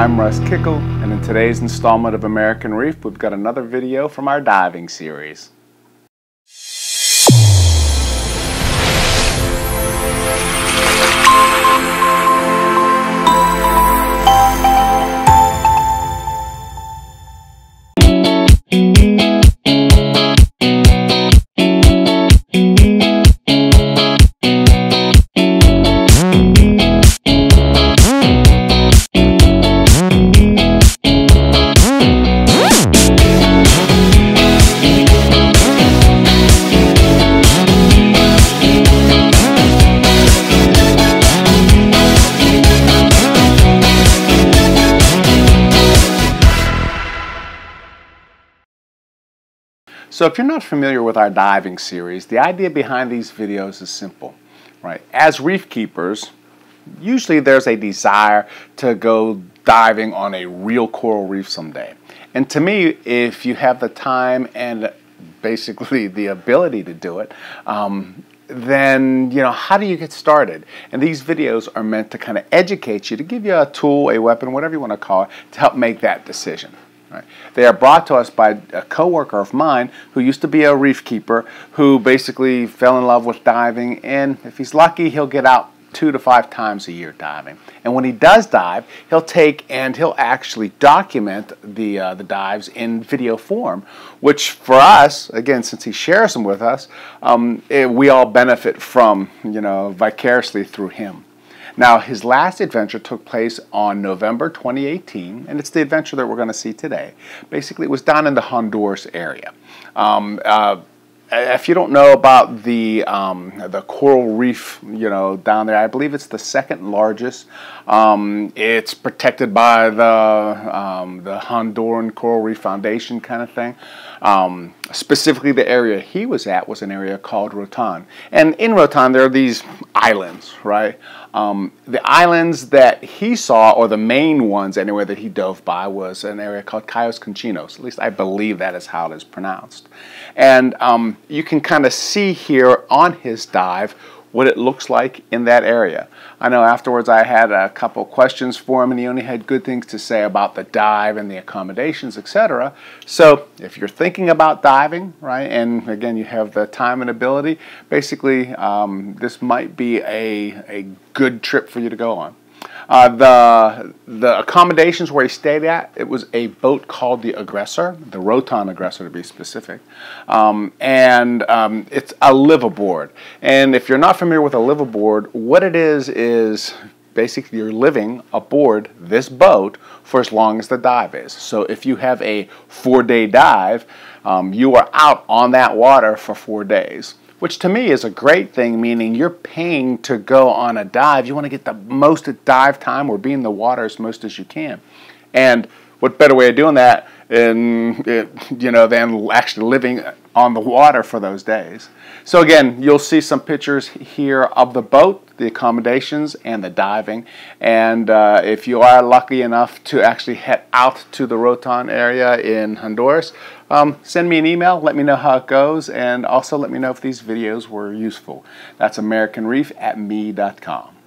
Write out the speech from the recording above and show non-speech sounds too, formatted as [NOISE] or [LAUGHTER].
I'm Russ Kickle, and in today's installment of American Reef, we've got another video from our diving series. So if you're not familiar with our diving series, the idea behind these videos is simple, right? As reef keepers, usually there's a desire to go diving on a real coral reef someday. And to me, if you have the time and basically [LAUGHS] the ability to do it, um, then you know how do you get started and these videos are meant to kind of educate you to give you a tool a weapon whatever you want to call it to help make that decision Right. They are brought to us by a coworker of mine who used to be a reef keeper who basically fell in love with diving and if he's lucky he'll get out two to five times a year diving. And when he does dive, he'll take and he'll actually document the uh, the dives in video form, which for us, again, since he shares them with us, um, it, we all benefit from, you know, vicariously through him. Now, his last adventure took place on November 2018, and it's the adventure that we're going to see today. Basically, it was down in the Honduras area. Um, uh, if you don't know about the um, the coral reef, you know down there, I believe it's the second largest. Um, it's protected by the um, the Honduran Coral Reef Foundation kind of thing. Um, specifically, the area he was at was an area called Roatan, and in Roatan there are these islands, right? Um, the islands that he saw, or the main ones anyway that he dove by, was an area called Cayos Conchinos. At least I believe that is how it is pronounced. And um, you can kind of see here on his dive what it looks like in that area. I know afterwards I had a couple questions for him and he only had good things to say about the dive and the accommodations, etc. So if you're thinking about diving, right, and again you have the time and ability, basically um, this might be a, a good trip for you to go on. Uh, the the accommodations where he stayed at, it was a boat called the Aggressor, the Roatan Aggressor to be specific, um, and um, it's a liveaboard. And if you're not familiar with a liveaboard, what it is is basically you're living aboard this boat for as long as the dive is. So if you have a four-day dive, um, you are out on that water for four days which to me is a great thing, meaning you're paying to go on a dive. You want to get the most dive time or be in the water as most as you can. And what better way of doing that in, you know, than actually living on the water for those days. So again, you'll see some pictures here of the boat, the accommodations, and the diving. And uh, if you are lucky enough to actually head out to the Roatan area in Honduras, um, send me an email, let me know how it goes, and also let me know if these videos were useful. That's AmericanReef at me.com.